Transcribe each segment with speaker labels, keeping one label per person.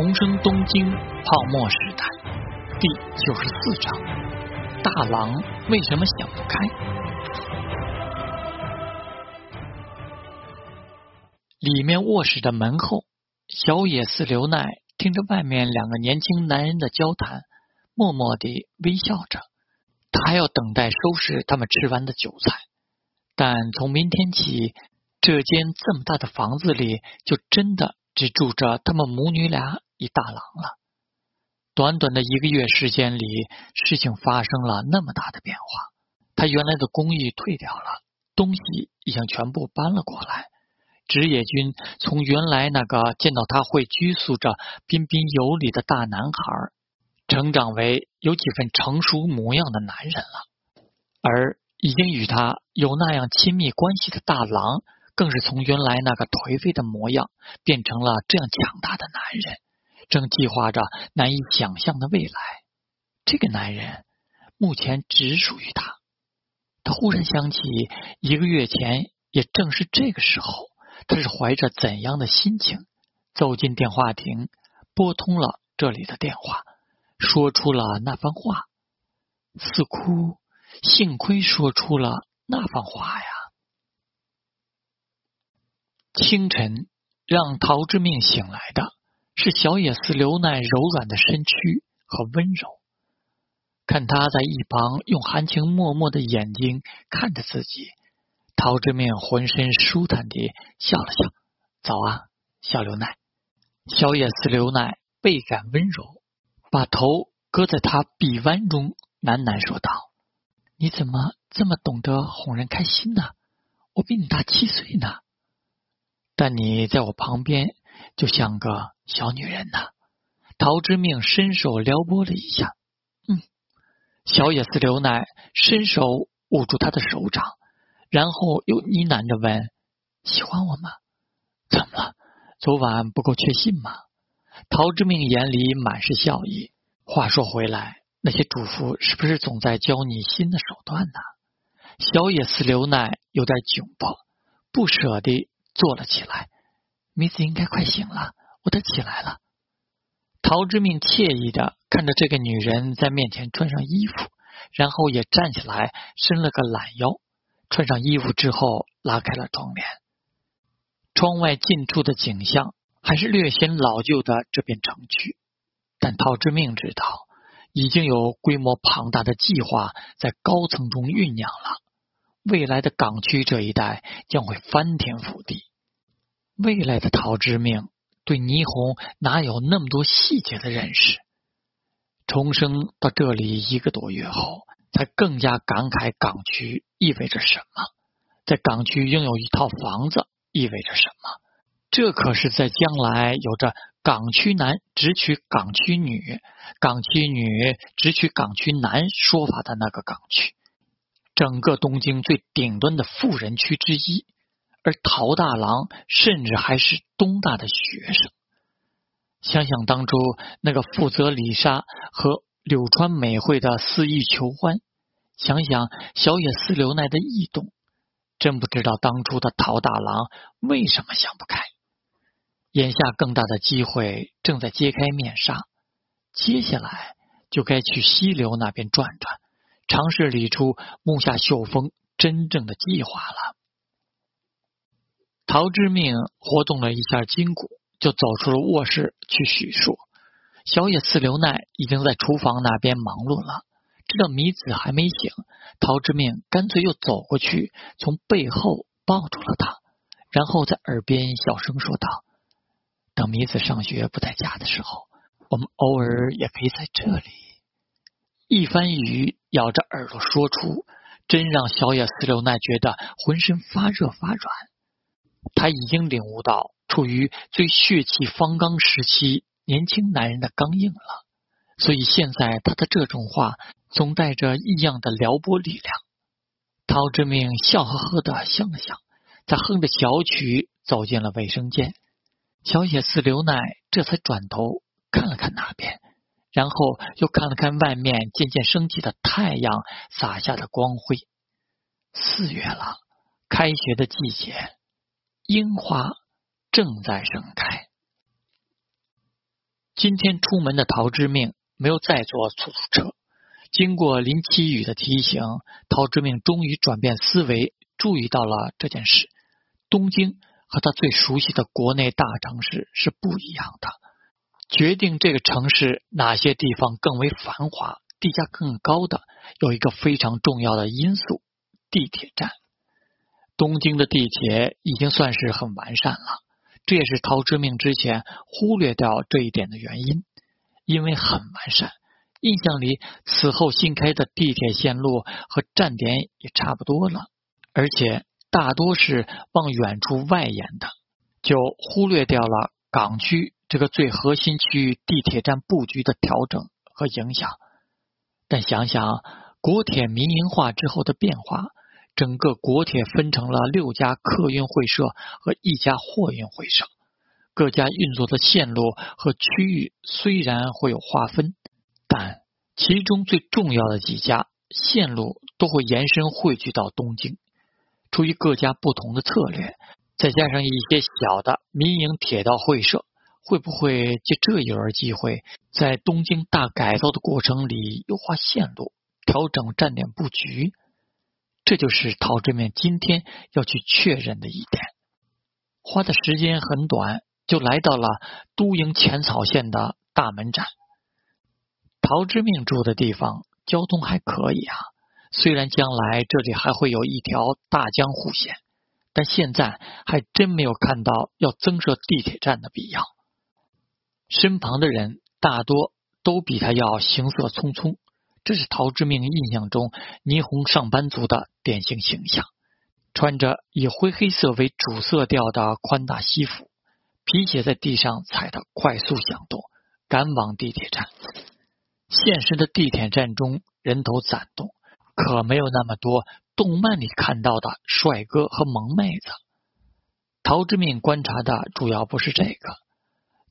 Speaker 1: 重生东京泡沫时代第九十四章：大郎为什么想不开？里面卧室的门后，小野寺流奈听着外面两个年轻男人的交谈，默默地微笑着。他还要等待收拾他们吃完的酒菜，但从明天起，这间这么大的房子里就真的。只住着他们母女俩一大郎了。短短的一个月时间里，事情发生了那么大的变化。他原来的公寓退掉了，东西已经全部搬了过来。职野君从原来那个见到他会拘束着、彬彬有礼的大男孩，成长为有几分成熟模样的男人了。而已经与他有那样亲密关系的大郎。更是从原来那个颓废的模样，变成了这样强大的男人，正计划着难以想象的未来。这个男人目前只属于他。他忽然想起，一个月前，也正是这个时候，他是怀着怎样的心情走进电话亭，拨通了这里的电话，说出了那番话。似乎幸亏说出了那番话呀。清晨，让陶之命醒来的是小野寺流奈柔软的身躯和温柔。看他在一旁用含情脉脉的眼睛看着自己，陶之命浑身舒坦地笑了笑：“早啊，小流奈。”小野寺流奈倍感温柔，把头搁在他臂弯中，喃喃说道：“你怎么这么懂得哄人开心呢？我比你大七岁呢。”但你在我旁边，就像个小女人呐。陶之命伸手撩拨了一下，嗯，小野寺流奈伸手捂住他的手掌，然后又呢喃着问：“喜欢我吗？怎么了？昨晚不够确信吗？”陶之命眼里满是笑意。话说回来，那些主妇是不是总在教你新的手段呢？小野寺流奈有点窘迫，不舍地。坐了起来，米子应该快醒了，我得起来了。陶之命惬意的看着这个女人在面前穿上衣服，然后也站起来，伸了个懒腰，穿上衣服之后拉开了窗帘。窗外近处的景象还是略显老旧的这片城区，但陶之命知道，已经有规模庞大的计划在高层中酝酿了。未来的港区这一带将会翻天覆地。未来的陶之命对霓虹哪有那么多细节的认识？重生到这里一个多月后，才更加感慨港区意味着什么。在港区拥有一套房子意味着什么？这可是在将来有着“港区男只娶港区女，港区女只娶港区男”说法的那个港区。整个东京最顶端的富人区之一，而陶大郎甚至还是东大的学生。想想当初那个负责李莎和柳川美惠的肆意求欢，想想小野寺流奈的异动，真不知道当初的陶大郎为什么想不开。眼下更大的机会正在揭开面纱，接下来就该去溪流那边转转。尝试理出木下秀峰真正的计划了。陶之命活动了一下筋骨，就走出了卧室去叙述。小野寺留奈已经在厨房那边忙碌了，知道米子还没醒，陶之命干脆又走过去，从背后抱住了他，然后在耳边小声说道：“等米子上学不在家的时候，我们偶尔也可以在这里。”一番语咬着耳朵说出，真让小野寺留奈觉得浑身发热发软。他已经领悟到处于最血气方刚时期年轻男人的刚硬了，所以现在他的这种话总带着异样的撩拨力量。陶之命笑呵呵的想了想，他哼着小曲走进了卫生间。小野寺流奈这才转头看了看那边。然后又看了看外面渐渐升起的太阳洒下的光辉。四月了，开学的季节，樱花正在盛开。今天出门的陶之命没有再坐出租车。经过林奇宇的提醒，陶之命终于转变思维，注意到了这件事：东京和他最熟悉的国内大城市是不一样的。决定这个城市哪些地方更为繁华、地价更高的，有一个非常重要的因素——地铁站。东京的地铁已经算是很完善了，这也是陶之命之前忽略掉这一点的原因。因为很完善，印象里此后新开的地铁线路和站点也差不多了，而且大多是往远处外延的，就忽略掉了港区。这个最核心区域地铁站布局的调整和影响，但想想国铁民营化之后的变化，整个国铁分成了六家客运会社和一家货运会社，各家运作的线路和区域虽然会有划分，但其中最重要的几家线路都会延伸汇聚到东京。出于各家不同的策略，再加上一些小的民营铁道会社。会不会借这一轮机会，在东京大改造的过程里优化线路、调整站点布局？这就是陶之面今天要去确认的一点。花的时间很短，就来到了都营浅草线的大门站。陶之命住的地方交通还可以啊，虽然将来这里还会有一条大江户线，但现在还真没有看到要增设地铁站的必要。身旁的人大多都比他要行色匆匆，这是陶之命印象中霓虹上班族的典型形象。穿着以灰黑色为主色调的宽大西服，皮鞋在地上踩得快速响动，赶往地铁站。现实的地铁站中人头攒动，可没有那么多动漫里看到的帅哥和萌妹子。陶之命观察的主要不是这个。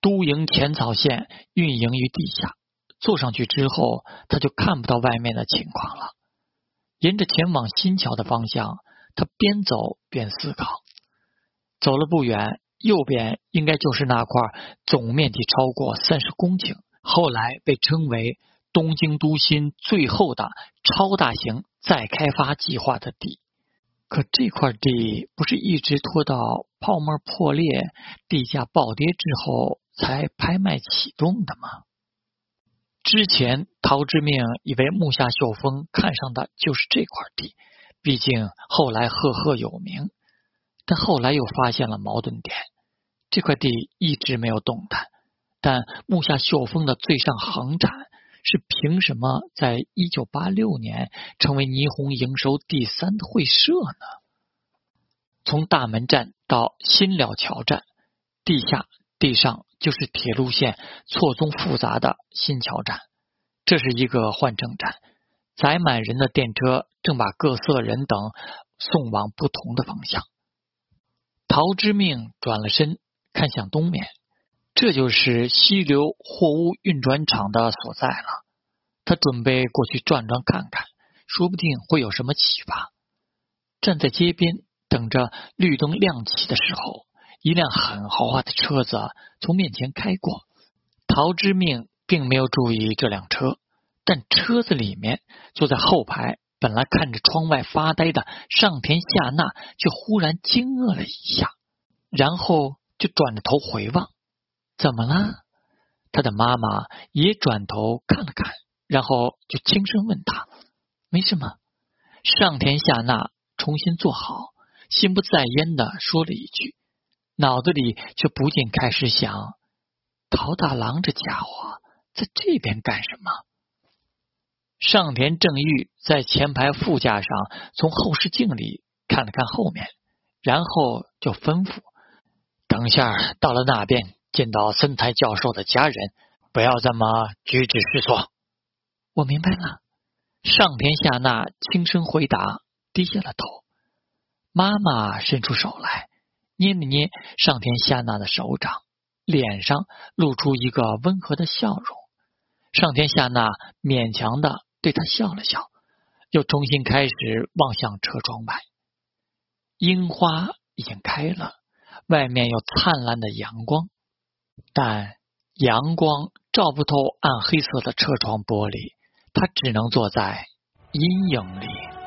Speaker 1: 都营浅草线运营于地下，坐上去之后，他就看不到外面的情况了。沿着前往新桥的方向，他边走边思考。走了不远，右边应该就是那块总面积超过三十公顷，后来被称为东京都心最后的超大型再开发计划的地。可这块地不是一直拖到泡沫破裂、地价暴跌之后？才拍卖启动的吗？之前陶之命以为木下秀峰看上的就是这块地，毕竟后来赫赫有名。但后来又发现了矛盾点：这块地一直没有动弹，但木下秀峰的最上横展是凭什么在一九八六年成为霓虹营收第三的会社呢？从大门站到新料桥站，地下。地上就是铁路线错综复杂的新桥站，这是一个换乘站，载满人的电车正把各色人等送往不同的方向。陶之命转了身，看向东面，这就是溪流货物运转场的所在了。他准备过去转转看看，说不定会有什么启发。站在街边等着绿灯亮起的时候。一辆很豪华的车子从面前开过，陶之命并没有注意这辆车，但车子里面坐在后排，本来看着窗外发呆的上田夏娜，却忽然惊愕了一下，然后就转着头回望。怎么了？他的妈妈也转头看了看，然后就轻声问他：“没什么。”上田夏娜重新坐好，心不在焉的说了一句。脑子里却不禁开始想：陶大郎这家伙在这边干什么？上田正玉在前排副驾上从后视镜里看了看后面，然后就吩咐：“等下到了那边见到森台教授的家人，不要这么举止失措。”我明白了。上田夏娜轻声回答，低下了头。妈妈伸出手来。捏了捏上田夏娜的手掌，脸上露出一个温和的笑容。上田夏娜勉强的对他笑了笑，又重新开始望向车窗外。樱花已经开了，外面有灿烂的阳光，但阳光照不透暗黑色的车窗玻璃，他只能坐在阴影里。